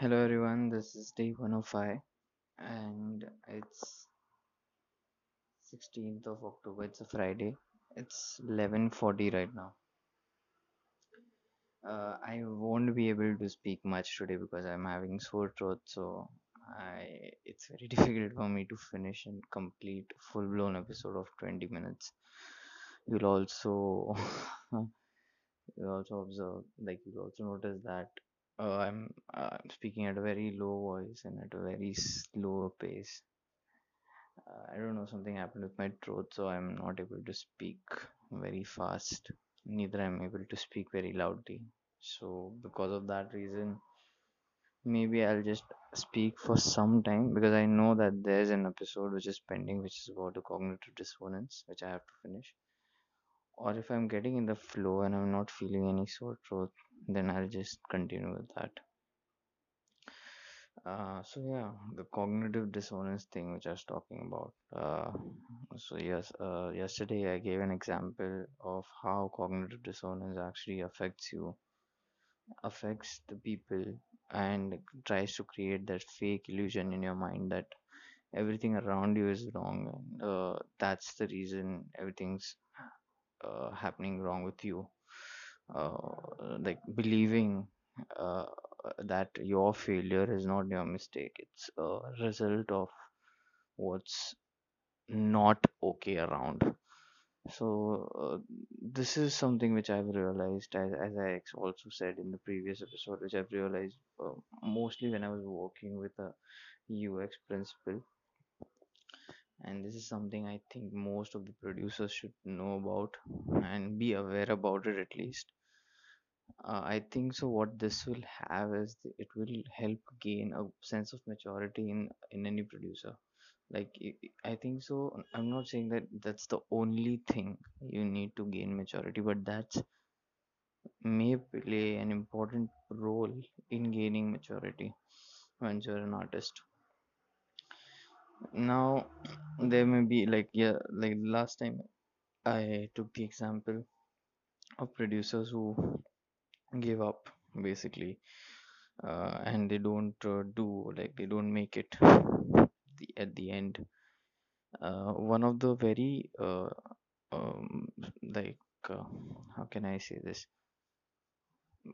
Hello everyone, this is day 105 and it's 16th of October. It's a Friday. It's 11:40 right now. Uh, I won't be able to speak much today because I'm having sore throat, so I it's very difficult for me to finish and complete full-blown episode of 20 minutes. You'll also you'll also observe like you'll also notice that uh, speaking at a very low voice and at a very slow pace. Uh, I don't know, something happened with my throat, so I'm not able to speak very fast. Neither I'm able to speak very loudly. So, because of that reason, maybe I'll just speak for some time because I know that there's an episode which is pending, which is about the cognitive dissonance, which I have to finish. Or if I'm getting in the flow and I'm not feeling any sore throat, then I'll just continue with that. Uh, so yeah, the cognitive dissonance thing which I was talking about. Uh, so yes, uh, yesterday I gave an example of how cognitive dissonance actually affects you, affects the people, and tries to create that fake illusion in your mind that everything around you is wrong, and uh, that's the reason everything's uh, happening wrong with you. Like believing that your failure is not your mistake. It's a result of what's not okay around. So uh, this is something which i've realized as, as i also said in the previous episode which i've realized uh, mostly when i was working with a ux principal. And this is something i think most of the producers should know about and be aware about it at least Uh, I think so. What this will have is it will help gain a sense of maturity in in any producer. Like I I think so. I'm not saying that that's the only thing you need to gain maturity, but that's may play an important role in gaining maturity when you're an artist. Now there may be like yeah, like last time I took the example of producers who give up basically. Uh, and they don't uh, do like they don't make it the, at the end. Uh, one of the very uh, um, like uh, how can i say this?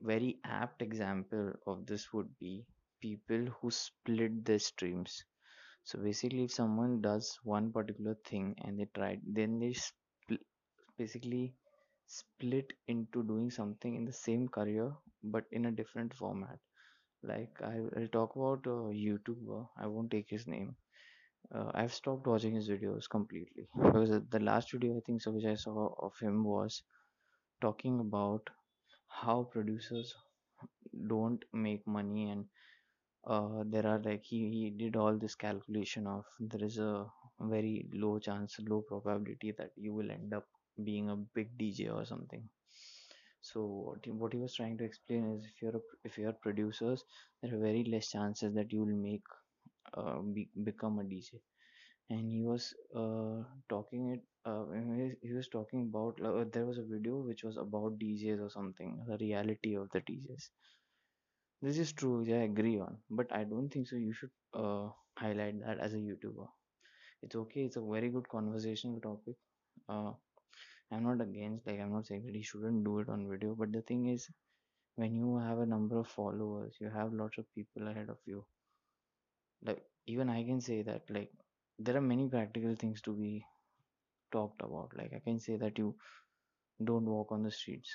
Very apt example of this would be people who split their streams. So basically if someone does one particular thing and they try then they spl- basically split into doing something in the same career but in a different format. Like I, i'll talk about a youtuber. I won't take his name. Uh, I've stopped watching his videos completely. Because the the last video I think so which I saw of him was talking about how producers don't make money and uh, there are like he, he did all this calculation of there is a very low chance low probability that you will end up being a big DJ or something. So what he, what he was trying to explain is if you're a, if you're producers there are very less chances that you will make uh, be, become a DJ and he was uh, talking it uh, he, was talking about uh, there was a video which was about DJs or something the reality of the DJs this is true which I agree on but I don't think so you should uh, highlight that as a YouTuber. It's okay it's a very good conversational topic uh, I'm not against like I'm not saying that he shouldn't do it on video but the thing is when you have a number of followers you have lots of people ahead of you. Like even I can say that like there are many practical things to be talked about. Like i can say that you don't walk on the streets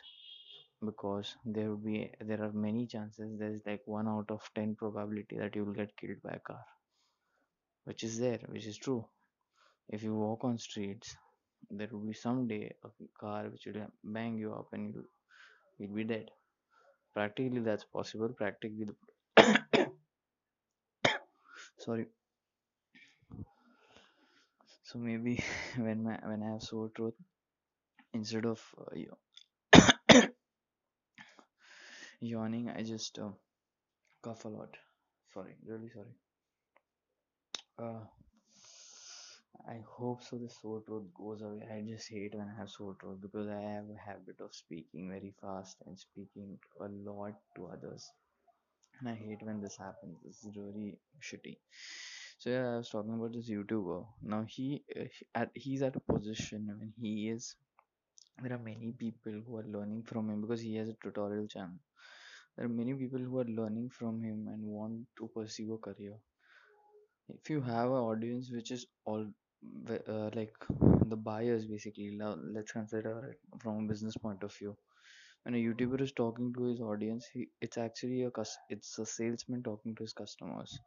because there will be there are many chances there's like one out of 10 probability that you will get killed by a car which is there which is true. If you walk on streets there will be someday a car which will bang you up and you'll, you'll be dead. Practically that's possible. Practically sorry. So maybe when my when i have sore throat instead of uh, yawning i just uh, cough a lot. Sorry really sorry. Uh, i hope so the sore throat goes away i just hate when i have sore throat because i have a habit of speaking very fast and speaking a lot to others and I hate when this happens. This is really shitty. So yeah, I was talking about this YouTuber. Now he, uh, at he's at a position when he is. There are many people who are learning from him because he has a tutorial channel. There are many people who are learning from him and want to pursue a career. If you have an audience which is all uh, like the buyers basically, now let's consider it from a business point of view when a YouTuber is talking to his audience, he, it's actually a it's a salesman talking to his customers.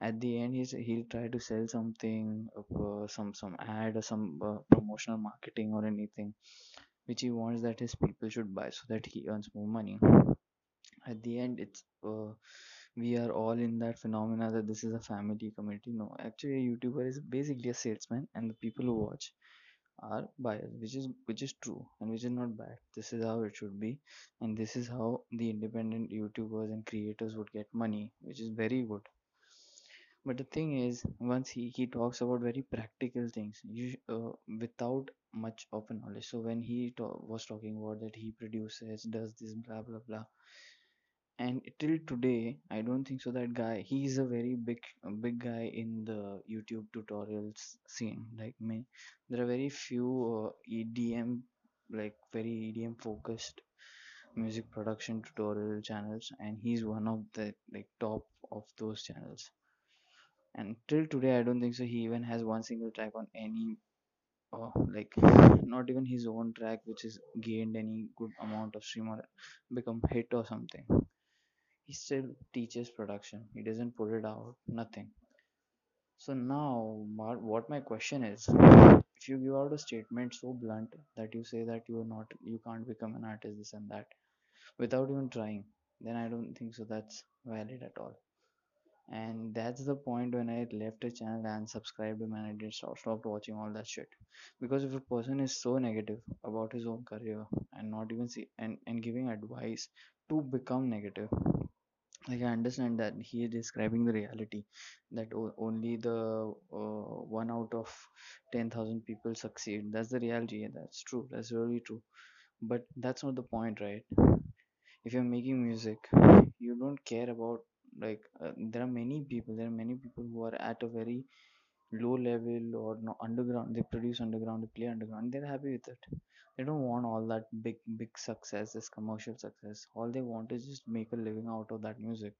At the end, he's he'll try to sell something, uh, some some ad or some uh, promotional marketing or anything, which he wants that his people should buy so that he earns more money. At the end, it's uh, we are all in that phenomena that this is a family community. No, actually, a YouTuber is basically a salesman, and the people who watch are biased, which is which is true and which is not bad. This is how it should be, and this is how the independent YouTubers and creators would get money, which is very good. But the thing is, once he he talks about very practical things, you uh, without much of a knowledge. So when he ta- was talking about that he produces, does this, blah blah blah, and till today i don't think so that guy he is a very big a big guy in the youtube tutorials scene. Like me there are very few uh, edm like very edm focused music production tutorial channels and he's one of the like top of those channels. And till today i don't think so he even has one single track on any uh, like not even his own track which is gained any good amount of stream or become hit or something he still teaches production. He doesn't put it out nothing. So now what my question is if you give out a statement so blunt that you say that you are not you can't become an artist this and that without even trying then i don't think so that's valid at all. And that's the point when i left a channel and subscribed him and i did stop, stopped watching all that shit. Because if a person is so negative about his own career and not even see and, and giving advice to become negative like i understand that he is describing the reality that o- only the uh, one out of 10000 people succeed. That's the reality. And that's true. That's really true. But that's not the point right? If you're making music you don't care about like uh, there are many people there are many people who are at a very low level or no underground they produce underground they play underground they're happy with it. They don't want all that big big success this commercial success. All they want is just make a living out of that music.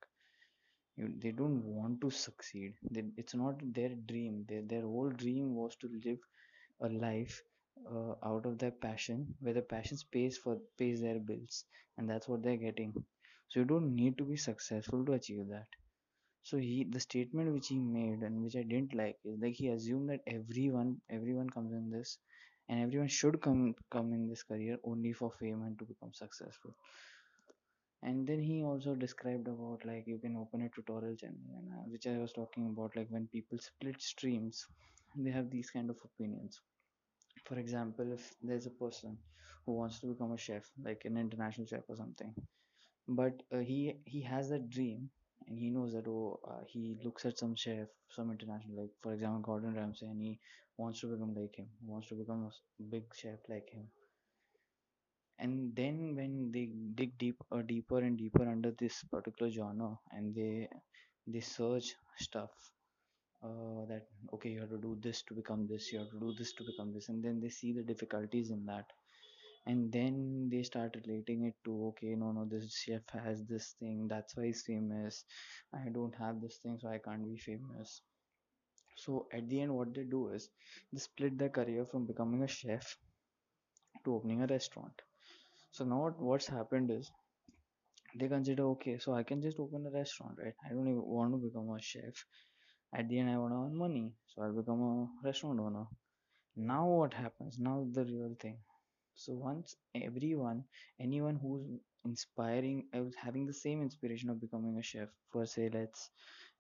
You, they don't want to succeed. They, it's not their dream. Their, whole dream was to live a life uh, out of their passion where the passion pays for pays their bills and that's what they're getting. So you don't need to be successful to achieve that so he the statement which he made and which i didn't like is like he assumed that everyone everyone comes in this and everyone should come come in this career only for fame and to become successful. And then he also described about like you can open a tutorial channel and uh, which i was talking about like when people split streams they have these kind of opinions. For example if there's a person who wants to become a chef like an international chef or something but uh, he he has that dream and he knows that oh uh, he looks at some chef some international like for example gordon ramsay and he wants to become like him wants to become a big chef like him. And then when they dig deep uh, deeper and deeper under this particular genre and they they search stuff uh, that okay you have to do this to become this you have to do this to become this and then they see the difficulties in that and then they start relating it to okay no no this chef has this thing that's why he's famous. I don't have this thing so i can't be famous. So at the end what they do is they split their career from becoming a chef to opening a restaurant. So now what, what's happened is they consider okay so i can just open a restaurant right? I don't even want to become a chef. At the end i want to earn money so i'll become a restaurant owner. Now what happens? Now the real thing so once everyone anyone who's inspiring uh, having the same inspiration of becoming a chef for say let's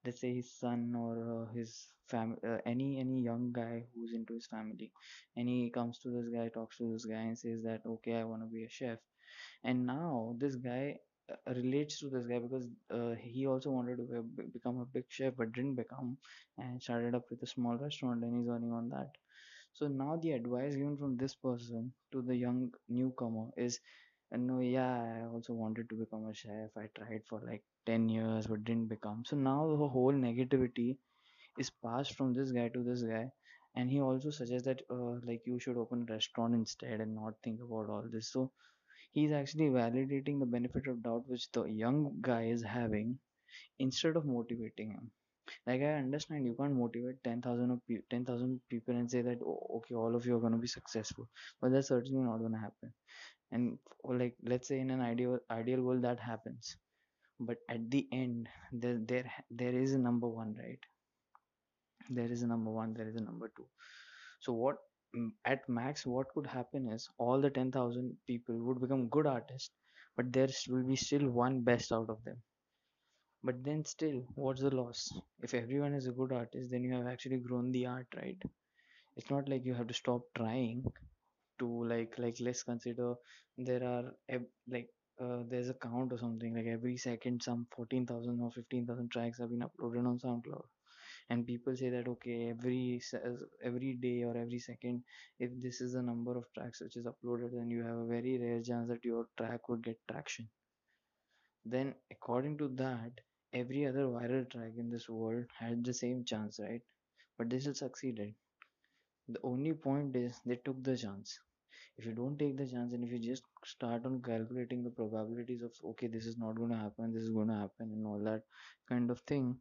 let's say his son or uh, his family uh, any any young guy who's into his family and he comes to this guy talks to this guy and says that okay i want to be a chef. And now this guy uh, relates to this guy because uh, he also wanted to be become a big chef but didn't become and started up with a small restaurant and he's earning on that so now the advice given from this person to the young newcomer is no, yeah, I also wanted to become a chef. I tried for like 10 years but didn't become. So now the whole negativity is passed from this guy to this guy. And he also suggests that uh, like you should open a restaurant instead and not think about all this. So he's actually validating the benefit of doubt which the young guy is having instead of motivating him. Like I understand you can't motivate 10,000 of pe- 10,000 people and say that "Oh, okay all of you are going to be successful, but that's certainly not going to happen. And like let's say in an ideal ideal world that happens, but at the end there there there is a number one, right? There is a number one, there is a number two. So what at max what could happen is all the 10,000 people would become good artists, but there will be still one best out of them But then still, what's the loss? If everyone is a good artist, then you have actually grown the art, right? It's not like you have to stop trying to like like let's consider there are like uh, there's a count or something like every second some 14,000 or 15,000 tracks have been uploaded on SoundCloud and people say that okay every every day or every second if this is the number of tracks which is uploaded then you have a very rare chance that your track would get traction then according to that every other viral track in this world had the same chance right? But they still succeeded. The only point is they took the chance. If you don't take the chance and if you just start on calculating the probabilities of okay this is not going to happen this is going to happen and all that kind of thing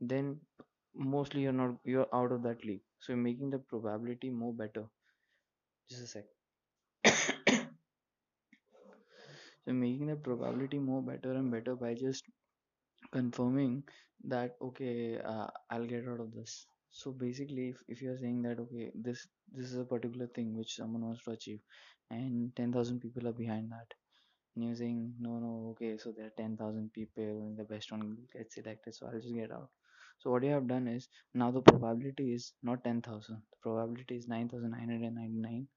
then mostly you're not you're out of that league. So you're making the probability more better. Just a sec. So making the probability more better and better by just confirming that okay uh, i'll get out of this. So basically if, if you're saying that okay this this is a particular thing which someone wants to achieve and 10000 people are behind that. And you're saying no no okay so there are 10000 people and the best one gets selected so i'll just get out. So what you have done is now the probability is not 10000 the probability is 9999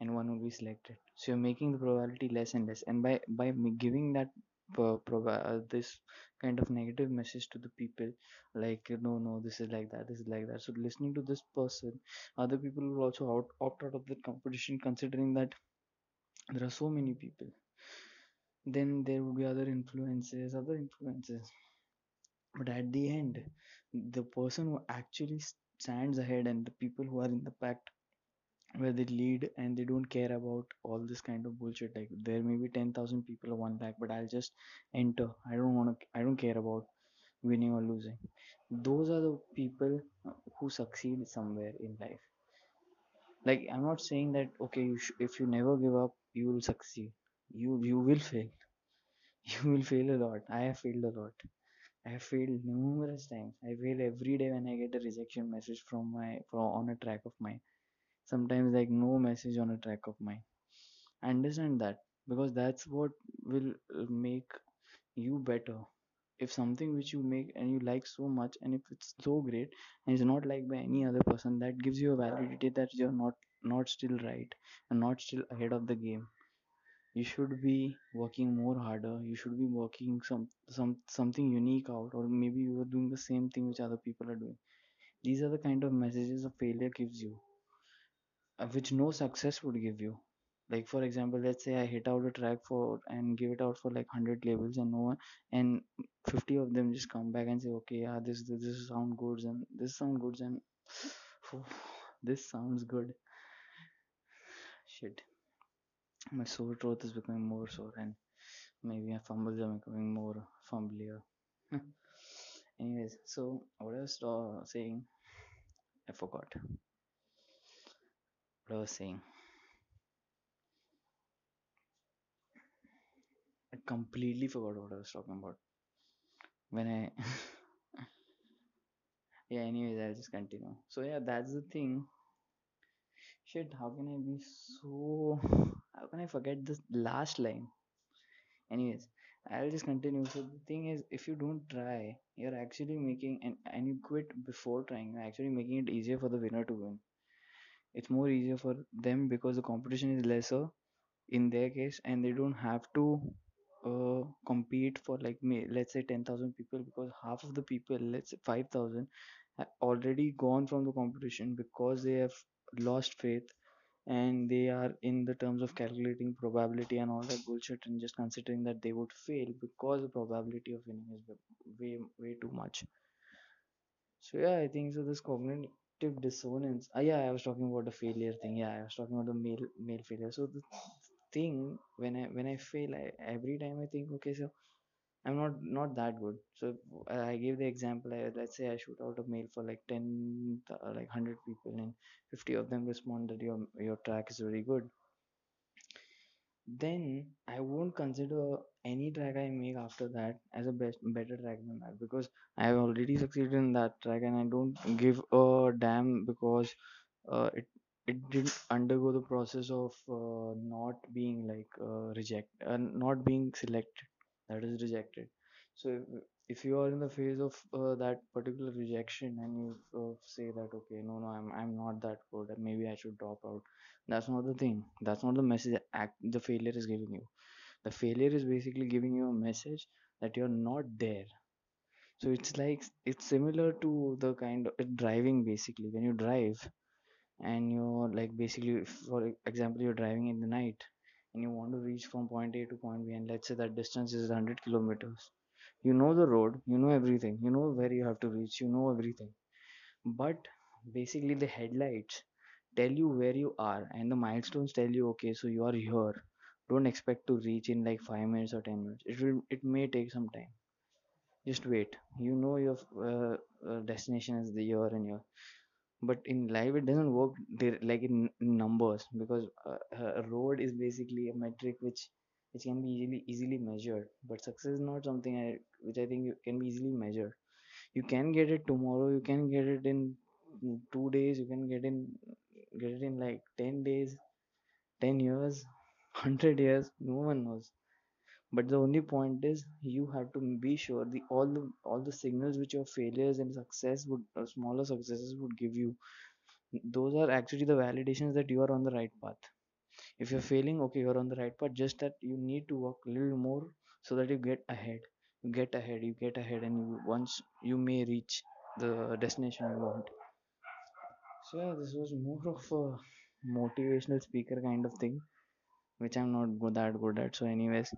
and one will be selected. So you're making the probability less and less and by by giving that proba- uh, this kind of negative message to the people like no no this is like that this is like that. So listening to this person other people will also out, opt out of the competition considering that there are so many people. Then there will be other influences other influences. But at the end the person who actually stands ahead and the people who are in the pack where they lead and they don't care about all this kind of bullshit. Like there may be 10000 people or 1 lakh but i'll just enter. I don't want to i don't care about winning or losing. Those are the people who succeed somewhere in life. Like i'm not saying that okay you sh- if you never give up you will succeed. You you will fail. You will fail a lot. I have failed a lot. I have failed numerous times. I fail every day when i get a rejection message from my from on a track of mine sometimes like no message on a track of mine I understand that because that's what will uh, make you better. If something which you make and you like so much, and if it's so great and it's not liked by any other person, that gives you a validity that you're not not still right and not still ahead of the game. You should be working more harder. You should be working some some something unique out, or maybe you are doing the same thing which other people are doing. These are the kind of messages a failure gives you uh, which no success would give you. Like for example let's say i hit out a track for and give it out for like 100 labels and no one and 50 of them just come back and say okay yeah this this, this sound good and this sound good and this sounds good. Shit. My sore throat is becoming more sore and maybe my fumbles are becoming more fumblier. Anyways so what i was uh, saying i forgot saying i completely forgot what i was talking about. When i yeah anyways i'll just continue. So yeah that's the thing. Shit how can i be so how can i forget this last line? Anyways i'll just continue. So the thing is if you don't try you're actually making and, and you quit before trying you're actually making it easier for the winner to win it's more easier for them because the competition is lesser in their case and they don't have to uh, compete for like me let's say 10000 people because half of the people let's say 5000 have already gone from the competition because they have lost faith and they are in the terms of calculating probability and all that bullshit and just considering that they would fail because the probability of winning is way way too much. So yeah i think so this cognitive dissonance. Uh, yeah i was talking about the failure thing. Yeah i was talking about the male male failure. So the thing when i when i fail I, every time i think okay so i'm not not that good. So i gave the example I, let's say i shoot out a mail for like 10 uh, like 100 people and 50 of them respond that your your track is very good then I won't consider any track I make after that as a best better track than that because I have already succeeded in that track and I don't give a damn because uh, it it didn't undergo the process of uh, not being like uh, reject uh, not being selected. That is rejected so if, you are in the phase of uh, that particular rejection and you uh, say that okay no no I'm I'm not that good maybe I should drop out that's not the thing. That's not the message act the failure is giving you. The failure is basically giving you a message that you're not there. So it's like it's similar to the kind of driving basically. When you drive and you're like basically for example you're driving in the night and you want to reach from point a to point b and let's say that distance is 100 kilometers you know the road you know everything you know where you have to reach you know everything. But basically the headlights tell you where you are and the milestones tell you okay so you are here. Don't expect to reach in like 5 minutes or 10 minutes. It will it may take some time. Just wait. You know your uh, uh, destination is the year and year but in life it doesn't work like in, numbers because uh, a road is basically a metric which which can be easily easily measured. But success is not something I, which i think you can be easily measured. You can get it tomorrow you can get it in two days you can get in get it in like 10 days 10 years 100 years no one knows. But the only point is you have to be sure the all the all the signals which your failures and success would uh, smaller successes would give you those are actually the validations that you are on the right path if you're failing okay you're on the right path. Just that you need to work a little more so that you get ahead. You get ahead you get ahead and you once you may reach the destination you want. So yeah this was more of a motivational speaker kind of thing which i'm not go- that good at. So anyways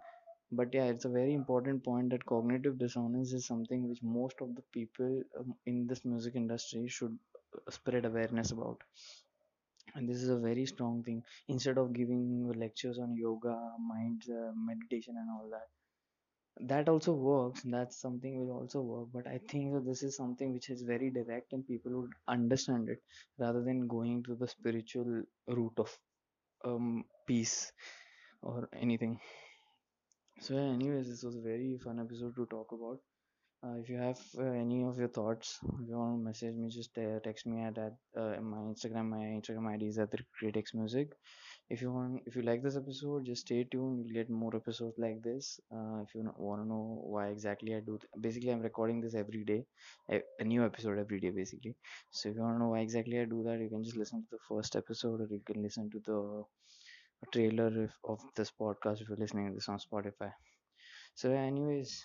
but yeah it's a very important point that cognitive dissonance is something which most of the people um, in this music industry should uh, spread awareness about and this is a very strong thing. Instead of giving lectures on yoga mind uh, meditation and all that that also works. That's something will also work. But i think that this is something which is very direct and people would understand it rather than going to the spiritual route of um peace or anything. So yeah, anyways this was a very fun episode to talk about uh, if you have uh, any of your thoughts if you want to message me just uh, text me at, at uh, my instagram my instagram id is at music. If you want if you like this episode just stay tuned you'll get more episodes like this. Uh, if you want to know why exactly i do th- basically i'm recording this every day a, a new episode every day basically. So if you want to know why exactly i do that you can just listen to the first episode or you can listen to the trailer if, of this podcast if you're listening to this on spotify. So anyways